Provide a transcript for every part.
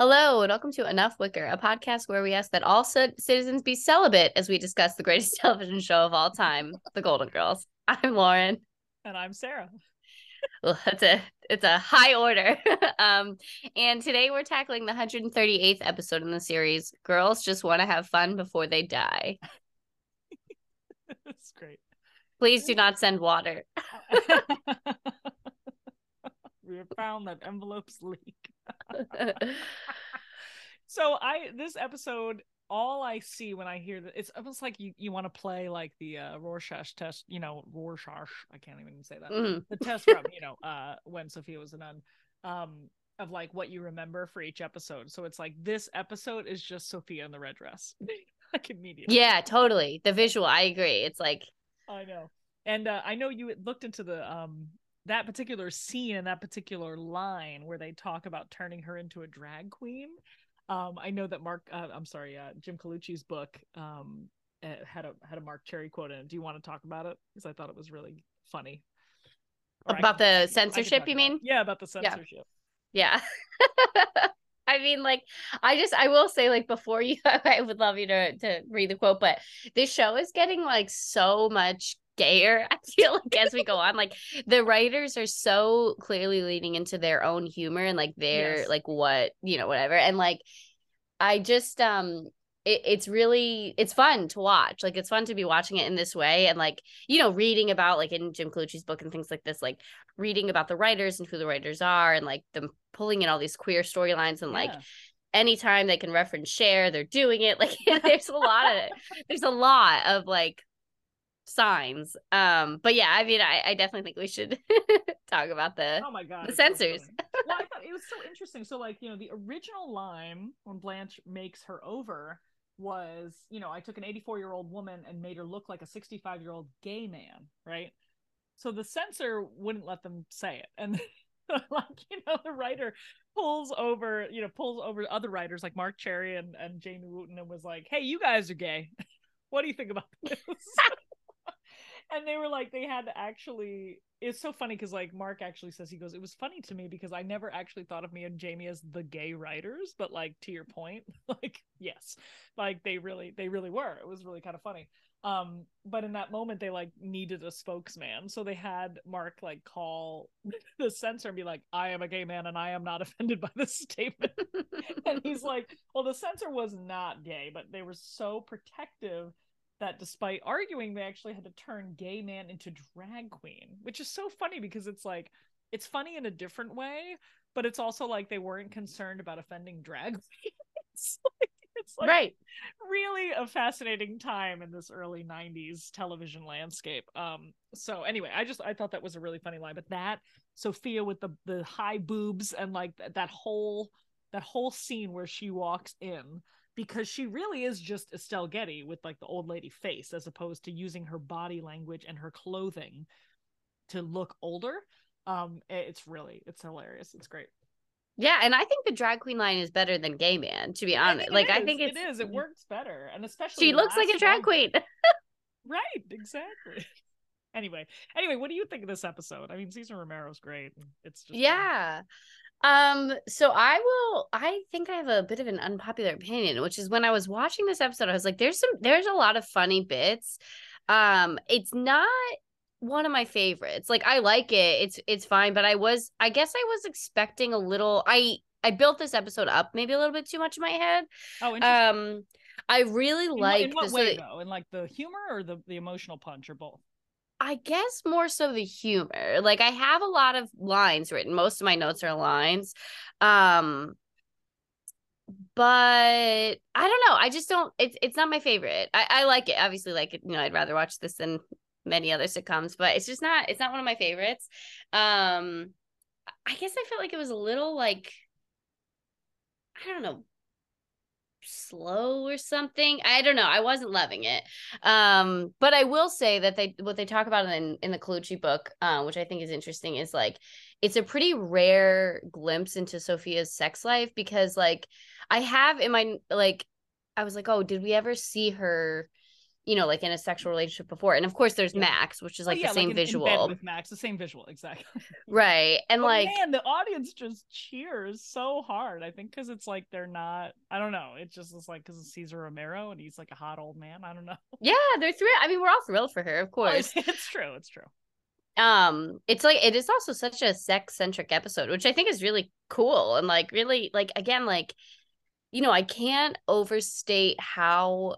Hello, and welcome to Enough Wicker, a podcast where we ask that all c- citizens be celibate as we discuss the greatest television show of all time, The Golden Girls. I'm Lauren. And I'm Sarah. Well, it's a it's a high order. um, and today we're tackling the 138th episode in the series. Girls just want to have fun before they die. That's great. Please do not send water. we have found that envelopes leak. so I this episode all I see when I hear that it's almost like you, you want to play like the uh, Rorschach test, you know, Rorschach. I can't even say that. Mhm. The test from you know uh, when Sophia was a nun, um, of like what you remember for each episode. So it's like this episode is just Sophia in the red dress, like immediately. Yeah, totally. The visual, I agree. It's like I know. And uh, I know you looked into the um that particular scene and that particular line where they talk about turning her into a drag queen. Um, I know that Marc, uh, I'm sorry, uh, Jim Colucci's book um uh, had a had a Marc Cherry quote in it. Do you want to talk about it? Because I thought it was really funny. Or About can- the I can- I can censorship, you mean? it. Yeah, about the Yeah. censorship. Yeah. I mean, like, I just, I will say, like, before you, I would love you to to read the quote, but this show is getting like so much gayer. I feel like as we go on, like, the writers are so clearly leaning into their own humor and like their Yes. like what you know whatever, and like, I just um. It, it's really it's fun to watch like it's fun to be watching it in this way and like you know reading about like in jim Colucci's book and things like this like reading about the writers and who the writers are and like them pulling in all these queer storylines and like Yeah. anytime they can reference Cher they're doing it like there's a lot of there's a lot of like signs um but yeah i mean i, I definitely think we should talk about the Oh my god, the it's so censors. well, I thought it was so interesting. So, like, you know, the original line when Blanche makes her over was, you know, I took an 84 year old woman and made her look like a 65 year old gay man, right? So the censor wouldn't let them say it, and like, you know, the writer pulls over, you know, pulls over other writers like Marc Cherry and and Jamie Wooten and was like, "Hey, you guys are gay. what do you think about this?" And they were like they had to actually it's so funny because like marc actually says he goes it was funny to me because i never actually thought of me and jamie as the gay writers but like to your point like yes like they really they really were. It was really kind of funny. Um but in that moment they like needed a spokesman. So they had marc like call the censor and be like i am a gay man and i am not offended by this statement. And he's like, well, the censor was not gay, but they were so protective that despite arguing, they actually had to turn gay man into drag queen, which is so funny because it's like, it's funny in a different way, but it's also like they weren't concerned about offending drag queens. like, it's like right really a fascinating time in this early 90s television landscape um so anyway i just i thought that was a really funny line but that sophia with the the high boobs and like that, that whole that whole scene where she walks in because she really is just estelle getty with like the old lady face as opposed to using her body language and her clothing to look older um it's really it's hilarious it's great yeah and i think the drag queen line is better than gay man to be honest like i think it's it is it works better and especially she looks like a drag queen Right, exactly. anyway, anyway, what do you think of this episode? I mean, Cesar Romero's great. It's just fun. Um, so I will I think I have a bit of an unpopular opinion, which is when I was watching this episode, I was like, there's some there's a lot of funny bits. Um, it's not one of my favorites. Like I like it. It's it's fine, but I was I guess I was expecting a little I I built this episode up maybe a little bit too much in my head. Oh, interesting. Um I really in, like in what the, way so though? In like the humor or the the emotional punch or both? I guess more so the humor. Like I have a lot of lines written. Most of my notes are lines. Um but I don't know. I just don't it's it's not my favorite. I, I like it. Obviously like you know, I'd rather watch this than many other sitcoms, but it's just not it's not one of my favorites. Um I guess I felt like it was a little like I don't know slow or something. I don't know. I wasn't loving it. Um, but I will say that they what they talk about in in the Colucci book, uh, which I think is interesting, is like it's a pretty rare glimpse into Sophia's sex life because like I have in my like I was like, oh, did we ever see her you know, like in a sexual relationship before. And of course, there's Yeah. Max, which is like Oh, yeah, the same in- in visual, with Max, the same visual, exactly. right? And like, man, the audience just cheers so hard. I think because it's like they're not. I don't know. It just is like because it's Cesar Romero and he's like a hot old man. I don't know. yeah, they're thrilled. I mean, we're all thrilled for her, of course. it's true. It's true. um it's like it is also such a sex centric episode which i think is really cool and like really like again like you know i can't overstate how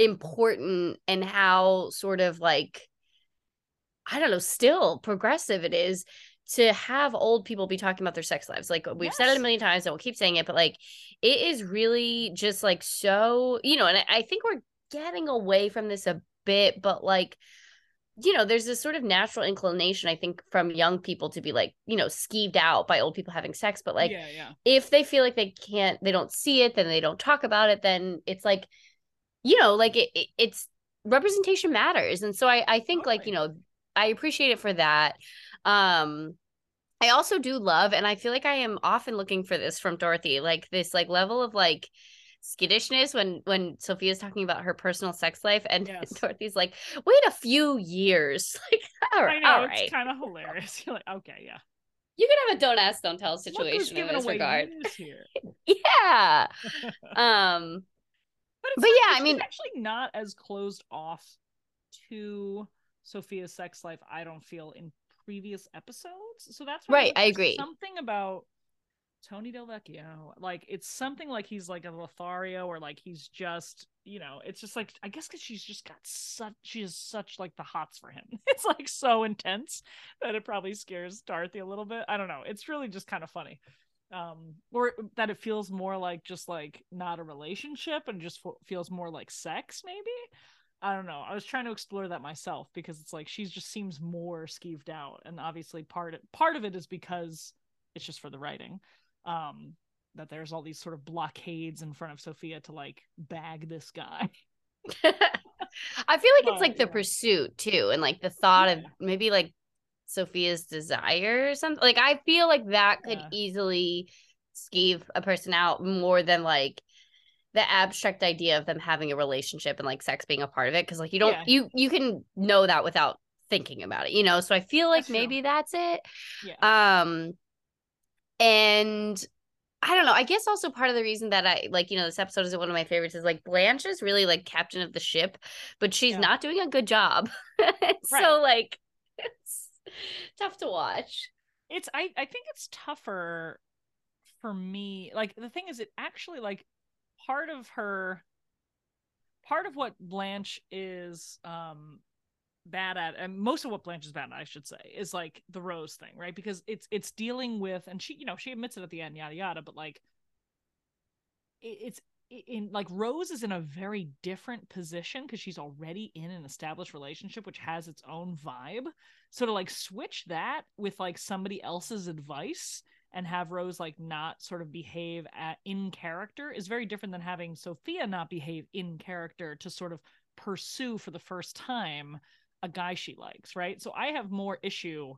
important and how sort of like i don't know still progressive it is to have old people be talking about their sex lives like we've said it a million times and we'll keep saying it but like it is really just like so you know and I, I think we're getting away from this a bit but like you know, there's this sort of natural inclination, I think, from young people to be like, you know, skeeved out by old people having sex. But like, yeah, yeah, if they feel like they can't, they don't see it, then they don't talk about it, then it's like, you know, like it, it it's representation matters. And so I, I think like, you know, I appreciate it for that. Um, I also do love, and I feel like I am often looking for this from Dorothy, like this like level of like skittishness when when Sophia's talking about her personal sex life and Yes. Dorothy's like, wait a few years. Like, all I know all it's kind of hilarious. You're like, okay, yeah. You can have a don't ask, don't tell situation in this regard. Yeah. Um But, it's But yeah, I mean- actually not as closed off to Sophia's sex life. I don't feel in previous episodes. So that's why Right, I agree. Something about Tony Del Vecchio, like it's something like he's like a Lothario, or like he's just, you know, it's just like I guess because she's just got such, she has such like the hots for him. It's like so intense that it probably scares Dorothy a little bit. I don't know. It's really just kind of funny um or that it feels more like just like not a relationship and just f- feels more like sex maybe? I don't know. I was trying to explore that myself because it's like she just seems more skeeved out and obviously part part of it is because it's just for the writing um that there's all these sort of blockades in front of sophia to like bag this guy. I feel like But, it's like the yeah. pursuit too, and like the thought of maybe like Sophia's desire or something. Like I feel like that could Yeah. easily skeeve a person out more than like the abstract idea of them having a relationship and like sex being a part of it. Cause like you don't Yeah. you you can know that without thinking about it, you know? So I feel like That's true. maybe that's it. yeah Um and I don't know. I guess also part of the reason that I like, you know, this episode is one of my favorites is like Blanche is really like captain of the ship, but she's Yeah. not doing a good job. so like it's tough to watch. it's I, I think it's tougher for me like the thing is it actually like part of her part of what blanche is um bad at and most of what blanche is bad at i should say is like the rose thing right because it's it's dealing with and she you know she admits it at the end yada yada but like it, it's in like Rose is in a very different position because she's already in an established relationship which has its own vibe. So to like switch that with like somebody else's advice and have Rose like not sort of behave at, in character is very different than having Sophia not behave in character to sort of pursue for the first time a guy she likes, right? So I have more issue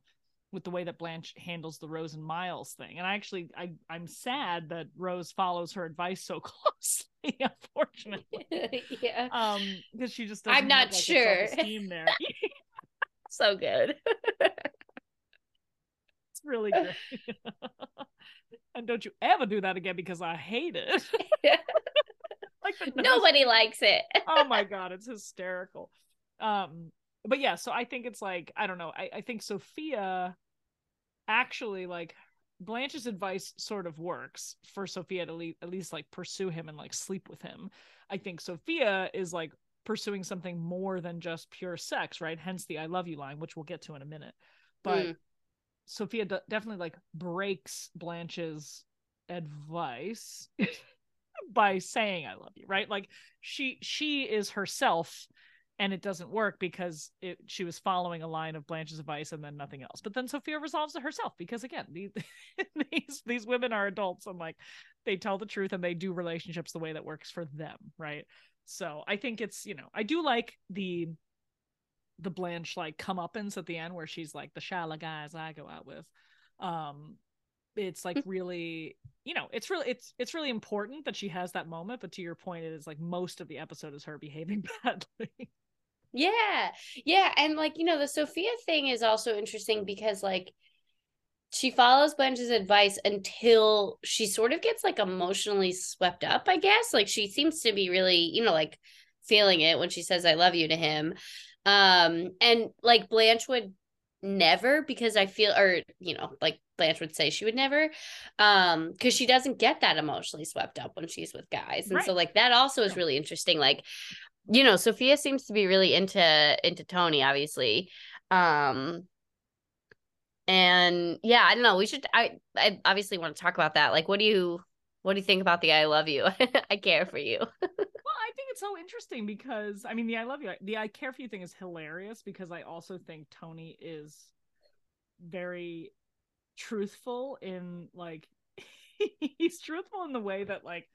with the way that Blanche handles the Rose and Miles thing. And I actually I I'm sad that Rose follows her advice so closely, unfortunately. yeah. Um, because she just I'm doesn't not have, like, sure. there. So good. it's really great. and don't you ever do that again because I hate it. like Nobody likes it. oh my god, it's hysterical. Um, but yeah, so I think it's like I don't know. I, I think Sophia actually like Blanche's advice sort of works for Sophia to le- at least like pursue him and like sleep with him. I think Sophia is like pursuing something more than just pure sex, right? Hence the "I love you" line, which we'll get to in a minute. But Mm. Sophia de- definitely like breaks Blanche's advice by saying I love you, right? Like she she is herself and it doesn't work because it she was following a line of Blanche's advice and then nothing else. But then Sophia resolves it herself because again, these these these women are adults and like they tell the truth and they do relationships the way that works for them, right? So I think it's, you know, I do like the the Blanche like comeuppance at the end where she's like the shala guys I go out with. Um it's like really you know it's really it's it's really important that she has that moment but to your point it is like most of the episode is her behaving badly yeah. Yeah and like you know the sophia thing is also interesting because like she follows blanche's advice until she sort of gets like emotionally swept up i guess. Like she seems to be really you know like feeling it when she says i love you to him. Um and like blanche would never because I feel or you know like Blanche would say she would never um because she doesn't get that emotionally swept up when she's with guys. And right. so like that also is really interesting. Like you know Sophia seems to be really into into Tony obviously. Um and yeah I don't know we should I I obviously want to talk about that. Like what do you what do you think about the I love you? I care for you. Well, I think it's so interesting because I mean the I love you the I care for you thing is hilarious because I also think Tony is very truthful in like he's truthful in the way that like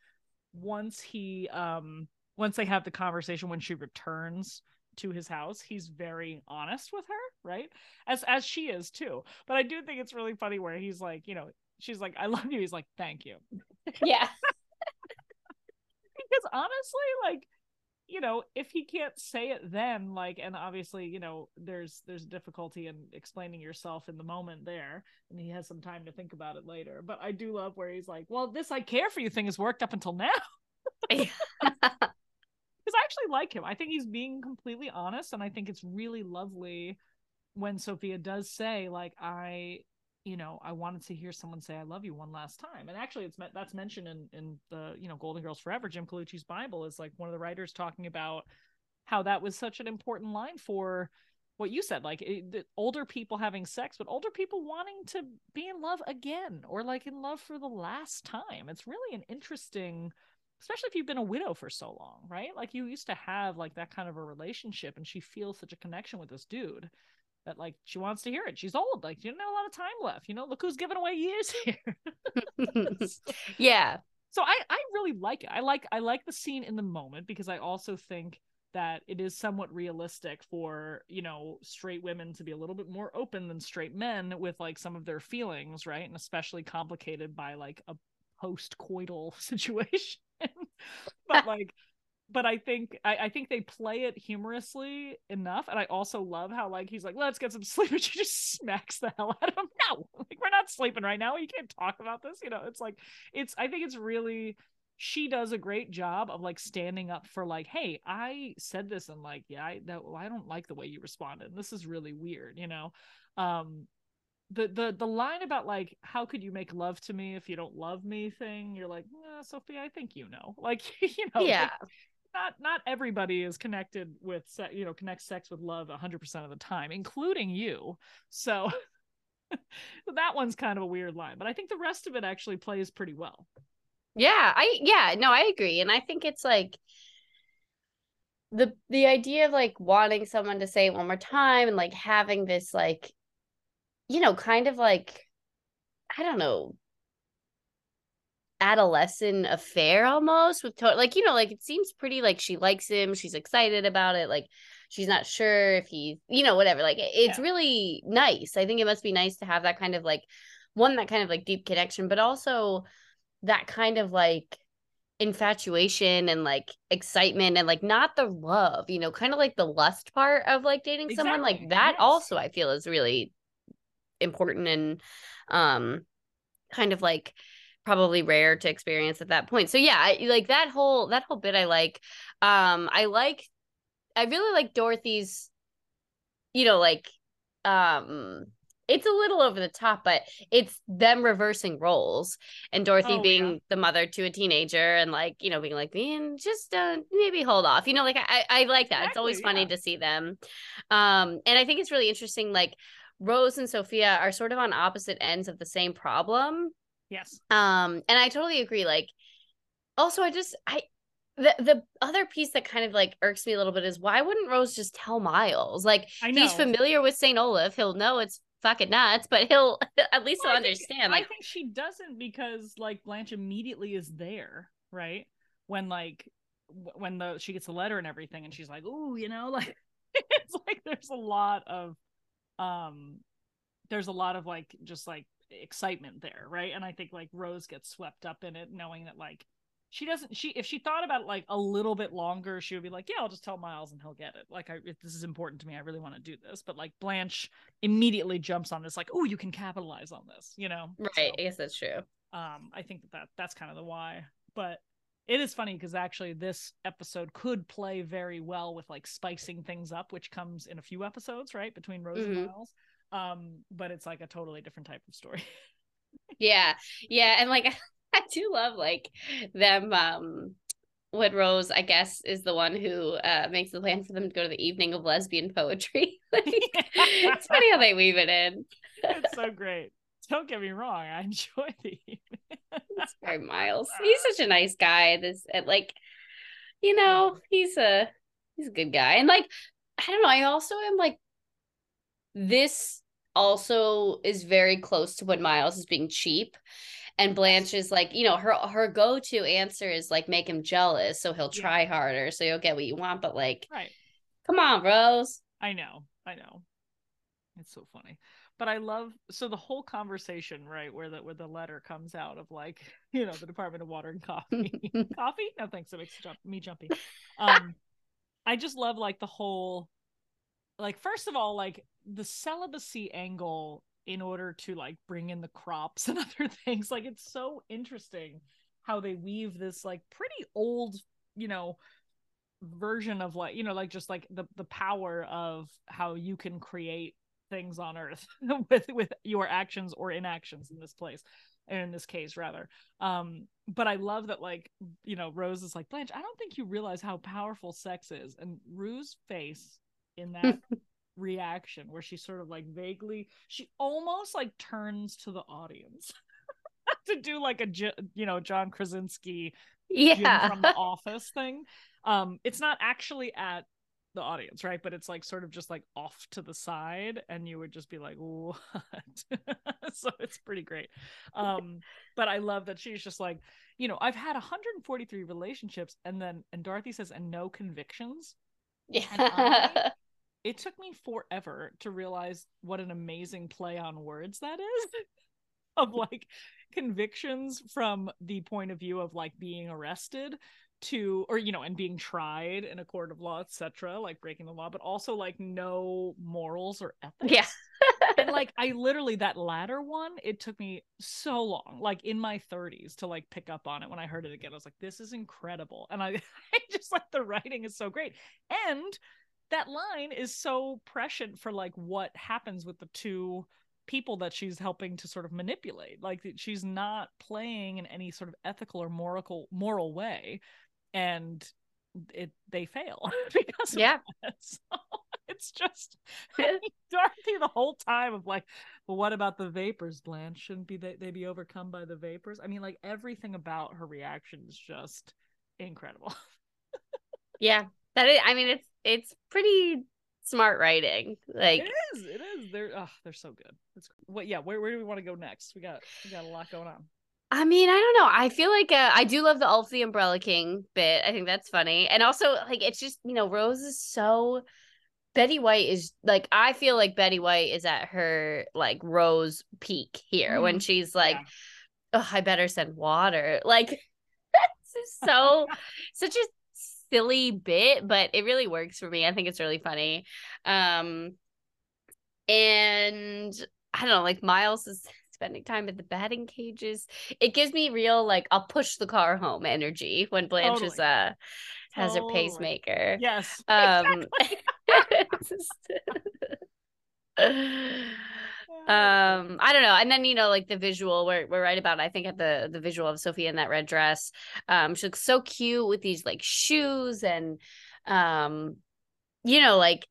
once he um once they have the conversation when she returns to his house he's very honest with her right? As as she is too. But i do think it's really funny where he's like you know she's like i love you. He's like thank you. Yeah. Because honestly, like, you know, if he can't say it then, like, and obviously, you know, there's there's difficulty in explaining yourself in the moment there, and he has some time to think about it later. But I do love where he's like, "Well, this I care for you thing has worked up until now." Actually like him. I think he's being completely honest, and I think it's really lovely when Sophia does say, like, I you know, I wanted to hear someone say "I love you" one last time. And actually, it's that's mentioned in in the you know Golden Girls Forever. Jim Colucci's Bible is like one of the writers talking about how that was such an important line for what you said, like it, older people having sex, but older people wanting to be in love again or like in love for the last time. It's really an interesting especially if you've been a widow for so long, right? Like you used to have like that kind of a relationship and she feels such a connection with this dude that like she wants to hear it. She's old, like you don't have a lot of time left. You know, look who's giving away years here. yeah. So I I really like it. I like I like the scene in the moment because I also think that it is somewhat realistic for you know straight women to be a little bit more open than straight men with like some of their feelings right and especially complicated by like a post coital situation but like but I think I, I, think they play it humorously enough, and I also love how like he's like, "Let's get some sleep," and she just smacks the hell out of him. No, like we're not sleeping right now. You can't talk about this. You know, it's like it's. I think it's really she does a great job of like standing up for like, "Hey, I said this, and like, yeah, I that I don't like the way you responded. This is really weird." You know, um, the the the line about like how could you make love to me if you don't love me? thing you're like sophie i think you know. Like you know yeah. like, not not everybody is connected with se- you know connects sex with love 100% of the time including you. So that one's kind of a weird line but i think the rest of it actually plays pretty well. Yeah i yeah no i agree and i think it's like the the idea of like wanting someone to say it one more time and like having this like you know kind of like i don't know adolescent affair almost with to- like you know like it seems pretty like she likes him she's excited about it like she's not sure if he's you know whatever like it's yeah. really nice i think it must be nice to have that kind of like one that kind of like deep connection but also that kind of like infatuation and like excitement and like not the love you know kind of like the lust part of like dating exactly. someone like that yes. also i feel is really important and um kind of like probably rare to experience at that point. So yeah, I, like that whole that whole bit I like. Um I like I really like Dorothy's you know like um it's a little over the top, but it's them reversing roles and Dorothy oh, being yeah. the mother to a teenager and like, you know, being like, man, just uh, maybe hold off. You know, like I, I like that. Exactly, it's always funny yeah. to see them. Um, and I think it's really interesting, like Rose and Sophia are sort of on opposite ends of the same problem. Yes. Um, and I totally agree. Like, also, I just I the the other piece that kind of like irks me a little bit is why wouldn't Rose just tell Miles? Like, he's familiar with Saint Olaf. He'll know it's fucking nuts, but he'll at least well, he'll I understand. Think, like, I think she doesn't because like Blanche immediately is there, right? When like when the she gets a letter and everything, and she's like, "Ooh, you know, like it's like there's a lot of um there's a lot of like just like excitement there, right? And I think like Rose gets swept up in it, knowing that like she doesn't she if she thought about it like a little bit longer she would be like yeah i'll just tell miles and he'll get it. Like i this is important to me. I really want to do this. But like blanche immediately jumps on this like oh you can capitalize on this you know? Right so, i guess that's true. um i think that, that that's kind of the why. But it is funny because actually this episode could play very well with like spicing things up which comes in a few episodes right between rose mm-hmm. and miles um but it's like a totally different type of story yeah yeah and like I do love like them um when Rose, I guess, is the one who uh, makes the plan for them to go to the evening of lesbian poetry. like, it's funny how they weave it in. it's so great. Don't get me wrong, I enjoy the Miles. He's such a nice guy. This uh, like, you know, he's a he's a good guy, and like, I don't know. I also am like, this also is very close to when Miles is being cheap and Blanche is like, you know, her her go to answer is like make him jealous, so he'll try yeah. harder, so you'll get what you want. But like, right? Come on, Rose. I know, I know. It's so funny, but I love so the whole conversation, right, where the where the letter comes out of like, you know, the Department of Water and Coffee, coffee. No thanks, it makes jump, me jumpy. Um, I just love like the whole, like first of all, like the celibacy angle in order to like bring in the crops and other things. Like it's so interesting how they weave this like pretty old, you know, version of like, you know, like just like the the power of how you can create things on earth with with your actions or inactions in this place in this case rather. Um but i love that like you know rose is like blanche i don't think you realize how powerful sex is. And rue's face in that reaction where she sort of like vaguely she almost like turns to the audience to do like a you know John Krasinski yeah. from the office thing. Um it's not actually at the audience right? But it's like sort of just like off to the side and you would just be like what? So it's pretty great. Um but i love that she's just like you know i've had 143 relationships and then and dorothy says and no convictions? Yeah. It took me forever to realize what an amazing play on words that is of like convictions from the point of view of like being arrested to or you know and being tried in a court of law etc like breaking the law but also like no morals or ethics. Yeah and like i literally that latter one it took me so long like in my 30s to like pick up on it when i heard it again. I was like this is incredible. And i, I just like the writing is so great. And that line is so prescient for like what happens with the two people that she's helping to sort of manipulate. Like she's not playing in any sort of ethical or moral moral way and it they fail because yeah so it's just Dorothy the whole time of like well what about the vapors Blanche shouldn't be they, they be overcome by the vapors I mean like everything about her reaction is just incredible yeah that is, I mean, it's it's pretty smart writing. Like it is, it is. They're oh, they're so good. It's what? Yeah. Where where do we want to go next? We got we got a lot going on. I mean, I don't know. I feel like uh, I do love the Ulf the Umbrella King bit. I think that's funny, and also like it's just you know Rose is so. Betty White is like I feel like Betty White is at her like Rose peak here mm-hmm. when she's like, yeah. "Oh, I better send water." Like that's so such a silly bit, but it really works for me. I think it's really funny. Um and I don't know, like Miles is spending time at the batting cages. It gives me real like I'll push the car home energy when Blanche totally. is uh has totally. her pacemaker. Yes. Um um i don't know and then you know like the visual we're, we're right about i think at the the visual of sophia in that red dress um she looks so cute with these like shoes and um you know like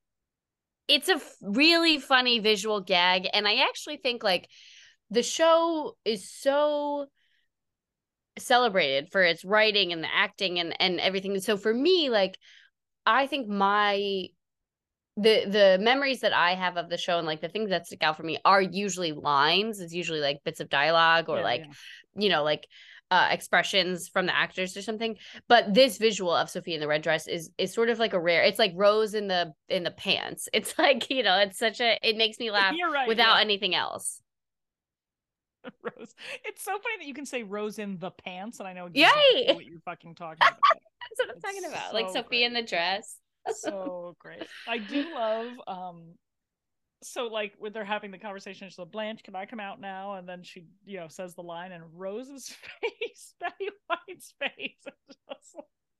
it's a really funny visual gag and i actually think like the show is so celebrated for its writing and the acting and and everything so for me like i think my the the memories that I have of the show and like the things that stick out for me are usually lines. It's usually like bits of dialogue or yeah, like, yeah. you know, like uh expressions from the actors or something. But this visual of Sophie in the red dress is is sort of like a rare. It's like Rose in the in the pants. It's like you know, it's such a. It makes me laugh right, without yeah. anything else. Rose. It's so funny that you can say Rose in the pants, and I know Yay! exactly what you're fucking talking about. That's what I'm It's talking about. like so Sophie in the dress. so great. I do love um so like when they're having the conversation, she's like, Blanche, can I come out now? And then she, you know, says the line and Rose's face, Betty White's face just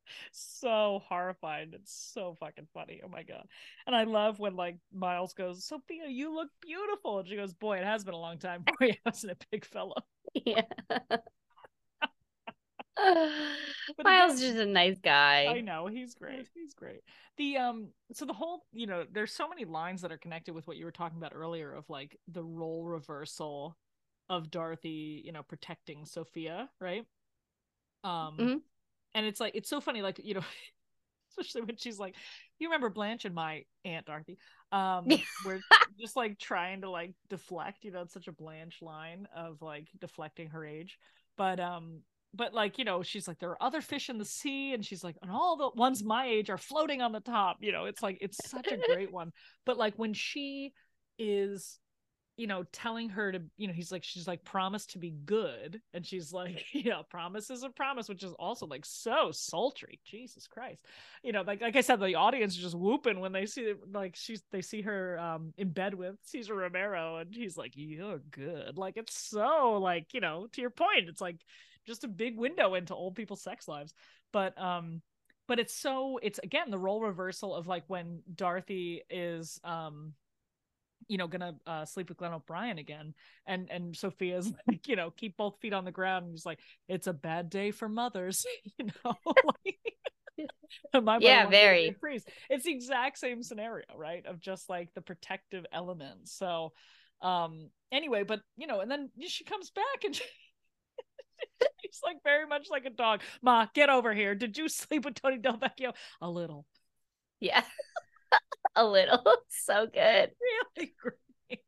so horrified. It's so fucking funny. Oh my god. And I love when like Miles goes, Sophia, you look beautiful. And she goes, Boy, it has been a long time. Boy, I wasn't a big fella. Yeah. Miles is just a nice guy. I know he's great. He's great. The um, so the whole, you know, there's so many lines that are connected with what you were talking about earlier of like the role reversal of Dorothy, you know, protecting Sophia, right? Um, Mhm. And it's like it's so funny, like you know, especially when she's like, you remember Blanche and my aunt Dorothy, um, we're just like trying to like deflect, you know, it's such a Blanche line of like deflecting her age, but um but like you know she's like there are other fish in the sea and she's like and all the ones my age are floating on the top. You know it's like it's such a great one. But like when she is you know telling her to you know he's like she's like promise to be good. And she's like yeah promise is a promise which is also like so sultry. Jesus christ. You know like like i said the audience is just whooping when they see like she's they see her um in bed with cesar romero and he's like you're good. Like it's so like you know to your point it's like just a big window into old people's sex lives. But um but it's so it's again the role reversal of like when dorothy is um you know gonna uh, sleep with glenn o'brien again. And and sophia's like you know keep both feet on the ground and he's like it's a bad day for mothers you know like, Yeah, wanted me to be a very. it's the exact same scenario right of just like the protective element so um anyway but you know and then she comes back and she's like very much like a dog. Ma get over here. Did you sleep with tony del vecchio? A little. Yeah. A little. So good. really great.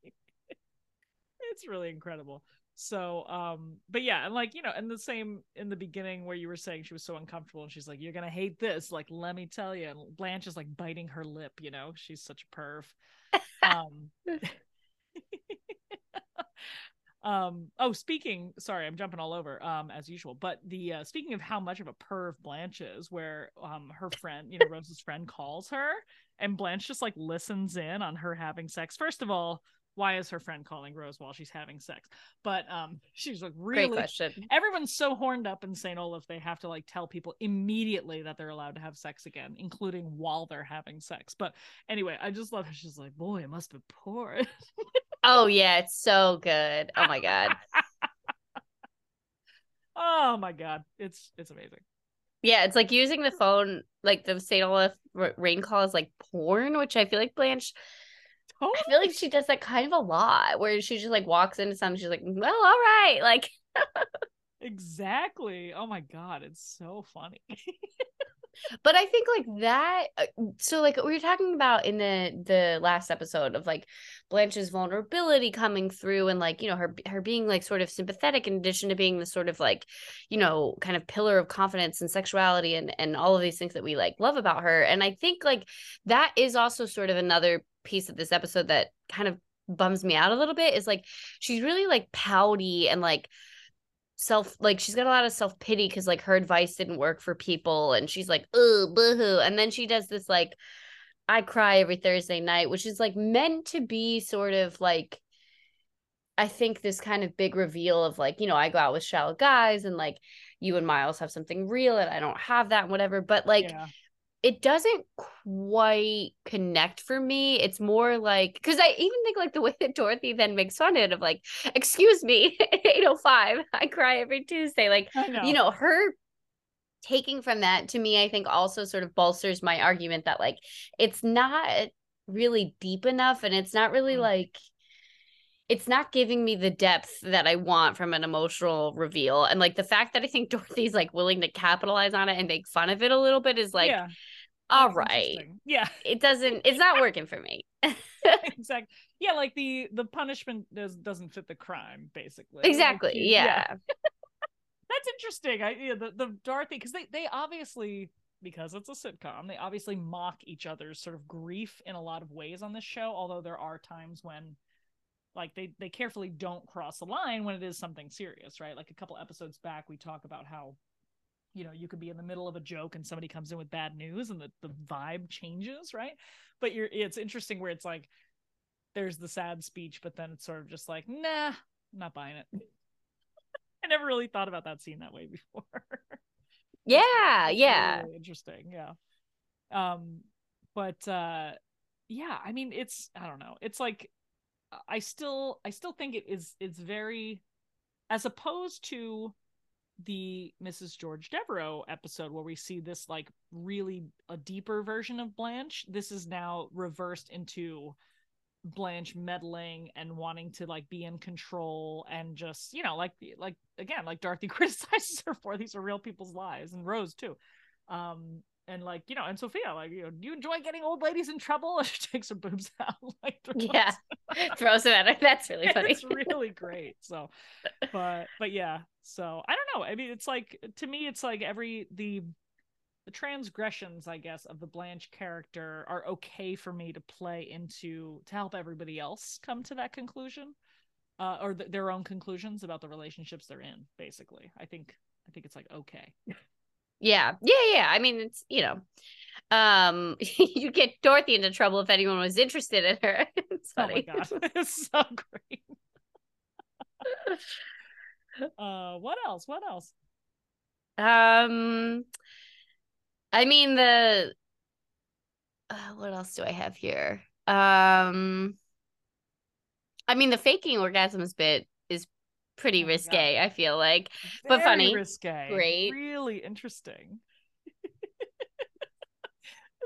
it's really incredible. So, um, but yeah, and like, you know, and the same in the beginning where you were saying she was so uncomfortable and she's like, You're gonna hate this, like, let me tell you. And Blanche is like biting her lip, you know, she's such a perv. Um Um oh speaking sorry I'm jumping all over um as usual but the uh speaking of how much of a perv Blanche is where um her friend you know Rose's friend calls her and Blanche just like listens in on her having sex. First of all, why is her friend calling Rose while she's having sex? But um, she's like really. question. Everyone's so horned up in St. Olaf, they have to like tell people immediately that they're allowed to have sex again, including while they're having sex. But anyway, I just love her. She's like, boy, it must be poor. Oh yeah, it's so good. Oh my god. oh my god, it's it's amazing. Yeah, it's like using the phone, like the St. Olaf rain call is like porn, which I feel like Blanche, I feel like she does that kind of a lot, where she just like walks into something, she's like, well, all right, like, Exactly. Oh my god, it's so funny. but I think like that. uh, So like we were talking about in the the last episode of like Blanche's vulnerability coming through, and like you know her her being like sort of sympathetic in addition to being the sort of like you know kind of pillar of confidence and sexuality and and all of these things that we like love about her. And I think like that is also sort of another piece of this episode that kind of bums me out a little bit is like she's really like pouty and like self like she's got a lot of self pity because like her advice didn't work for people and she's like oh boohoo and then she does this like I cry every Thursday night which is like meant to be sort of like I think this kind of big reveal of like you know I go out with shallow guys and like you and Miles have something real and I don't have that whatever but like yeah. It doesn't quite connect for me. It's more like because I even think like the way that Dorothy then makes fun of it of like, excuse me, 805, I cry every Tuesday. Like, know. you know, her taking from that to me, I think also sort of bolsters my argument that like it's not really deep enough and it's not really Mm. like it's not giving me the depth that I want from an emotional reveal. And like the fact that I think Dorothy's like willing to capitalize on it and make fun of it a little bit is like, yeah, all right. Yeah. It doesn't, it's not working for me. exactly. Yeah, like the the punishment does doesn't fit the crime, basically. Like, exactly. Yeah. That's interesting. I yeah, the the Dorothy because they they obviously because it's a sitcom, they obviously mock each other's sort of grief in a lot of ways on this show. Although there are times when like they they carefully don't cross the line when it is something serious right like a couple episodes back we talk about how you know you could be in the middle of a joke and somebody comes in with bad news and the, the vibe changes right? But you're it's interesting where it's like there's the sad speech but then it's sort of just like nah I'm not buying it. I never really thought about that scene that way before. Yeah yeah. really interesting yeah. Um but uh yeah i mean it's i don't know. It's like i still i still think it is it's very as opposed to the Mrs. George Devereaux episode where we see this like really a deeper version of Blanche. This is now reversed into Blanche meddling and wanting to like be in control and just, you know, like like again, like Dorothy criticizes her for these are real people's lives and Rose too. Um and like you know and sophia like you know do you enjoy getting old ladies in trouble she takes her boobs out like yeah throws them at her that's really funny it's really great so but but yeah so i don't know i mean it's like to me it's like every the the transgressions i guess of the blanche character are okay for me to play into to help everybody else come to that conclusion uh, or th- their own conclusions about the relationships they're in basically i think i think it's like okay yeah. Yeah, yeah. I mean, it's, you know, um you get Dorothy into trouble if anyone was interested in her. it's funny. Oh my god. It's so great. Uh what else? What else? Um I mean the uh, what else do I have here? Um I mean the faking orgasms bit is pretty oh risque, I feel like. Very but funny. Risque. Great. Really interesting.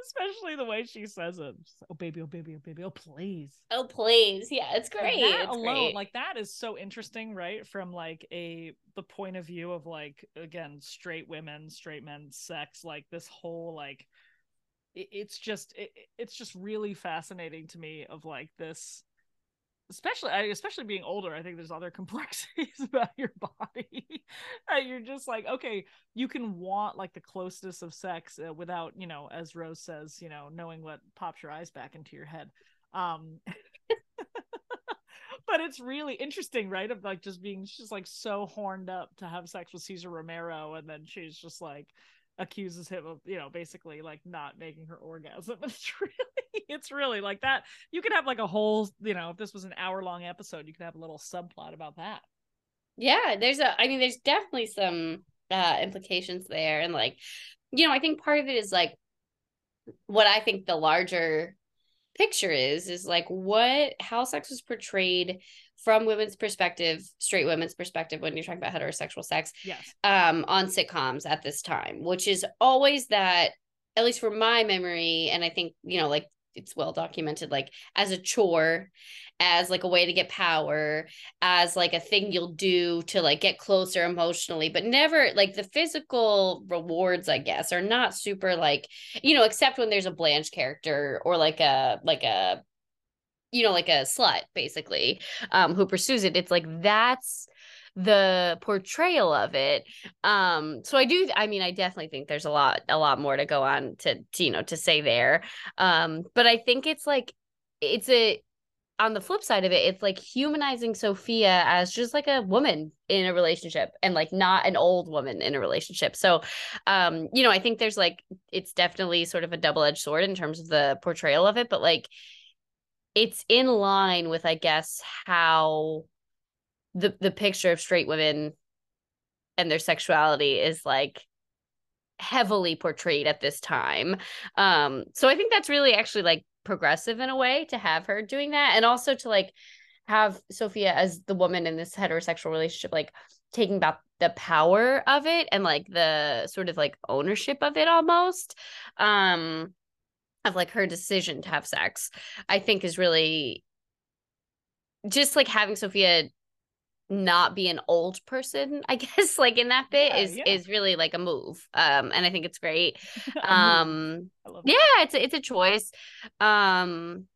Especially the way she says it. oh baby, oh baby, oh baby, oh please. Oh please. Yeah, it's great. Like that it's alone, great. like that is so interesting, right? From like a the point of view of like again, straight women, straight men, sex, like this whole like it, it's just it, it's just really fascinating to me of like this especially especially being older i think there's other complexities about your body you're just like okay you can want like the closeness of sex uh, without you know as rose says you know knowing what pops your eyes back into your head. Um but it's really interesting right of like just being just like so horned up to have sex with cesar romero and then she's just like accuses him of you know basically like not making her orgasm. It's really it's really like that. You could have like a whole you know if this was an hour long episode you could have a little subplot about that. Yeah there's a i mean there's definitely some uh implications there. And like you know i think part of it is like what i think the larger picture is is like what how sex was portrayed from women's perspective, straight women's perspective, when you're talking about heterosexual sex, yes, um, on sitcoms at this time, which is always that, at least for my memory, and I think you know, like it's well documented, like as a chore, as like a way to get power, as like a thing you'll do to like get closer emotionally, but never like the physical rewards, I guess, are not super like, you know, except when there's a Blanche character or like a like a you know, like a slut basically, um, who pursues it. It's like that's the portrayal of it. Um, so I do I mean I definitely think there's a lot a lot more to go on to, to you know to say there. Um, but I think it's like it's a on the flip side of it, it's like humanizing Sophia as just like a woman in a relationship and like not an old woman in a relationship. So, um, you know, I think there's like, it's definitely sort of a double edged sword in terms of the portrayal of it, but like, it's in line with i guess how the the picture of straight women and their sexuality is like heavily portrayed at this time um so i think that's really actually like progressive in a way to have her doing that. And also to like have sophia as the woman in this heterosexual relationship like taking back the power of it and like the sort of like ownership of it almost um of like her decision to have sex, I think is really just like having Sophia not be an old person, I guess, like in that bit yeah, is yeah. is really like a move. Um and I think it's great. um yeah, it's a, it's a choice. Um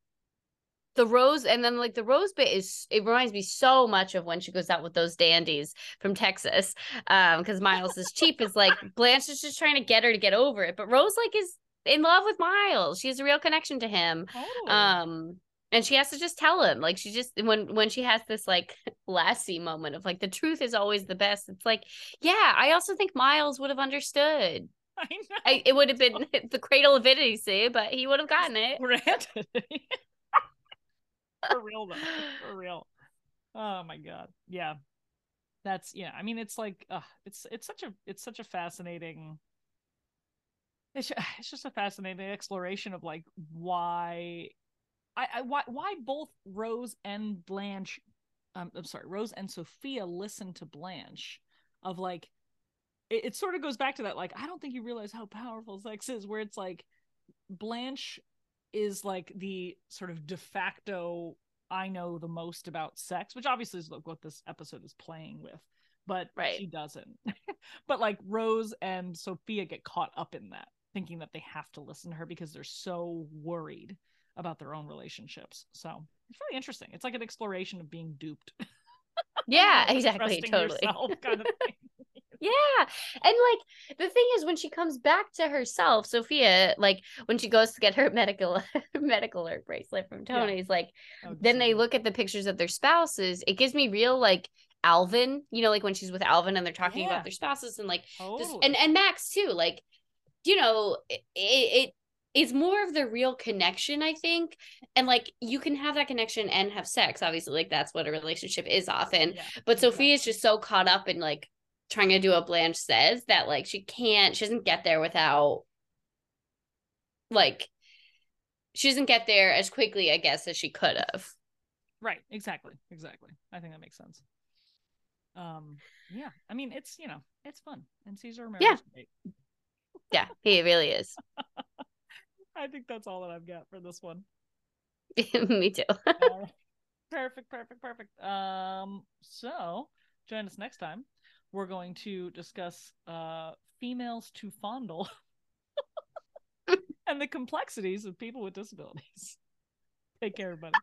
the rose and then like the rose bit is it reminds me so much of when she goes out with those dandies from Texas um because Miles is cheap is like Blanche is just trying to get her to get over it but Rose like is in love with Miles. She has a real connection to him. Totally. Um, and she has to just tell him like she just when when she has this like lassie moment of like the truth is always the best it's like yeah i also think miles would have understood I know. I, it would have been the cradle of idiocy but he would have gotten it Granted. for real though. For real. Oh my god. Yeah. That's yeah. I mean, it's like uh, it's it's such a it's such a fascinating. It's it's just a fascinating exploration of like why, I, I why why both Rose and Blanche, um, I'm sorry, Rose and Sophia listen to Blanche, of like, it, it sort of goes back to that like I don't think you realize how powerful sex is, where it's like, Blanche is like the sort of de facto I know the most about sex, which obviously is what this episode is playing with, but Right. she doesn't. but like Rose and Sophia get caught up in that, thinking that they have to listen to her because they're so worried about their own relationships. So it's really interesting. It's like an exploration of being duped. yeah exactly totally kind of. Yeah. And like the thing is when she comes back to herself, Sophia, like when she goes to get her medical medical alert bracelet from Yeah. Tony's, like Oh, then they look at the pictures of their spouses. It gives me real like Alvin, you know, like when she's with Alvin and they're talking Yeah. about their spouses and like Totally. and and Max too, like you know, it, it is more of the real connection, I think. And like you can have that connection and have sex, obviously, like that's what a relationship is often. Yeah, But exactly. Sophia's just so caught up in like trying to do what Blanche says that like she can't, she doesn't get there without like she doesn't get there as quickly, I guess, as she could have. Right, exactly. Exactly. I think that makes sense. Um yeah, I mean it's, you know, it's fun. And Cesar Romero Yeah. great. Yeah, he really is. I think that's all that I've got for this one. Me too. Right. perfect, perfect, perfect. Um so join us next time. We're going to discuss uh females to fondle and the complexities of people with disabilities. Take care, everybody.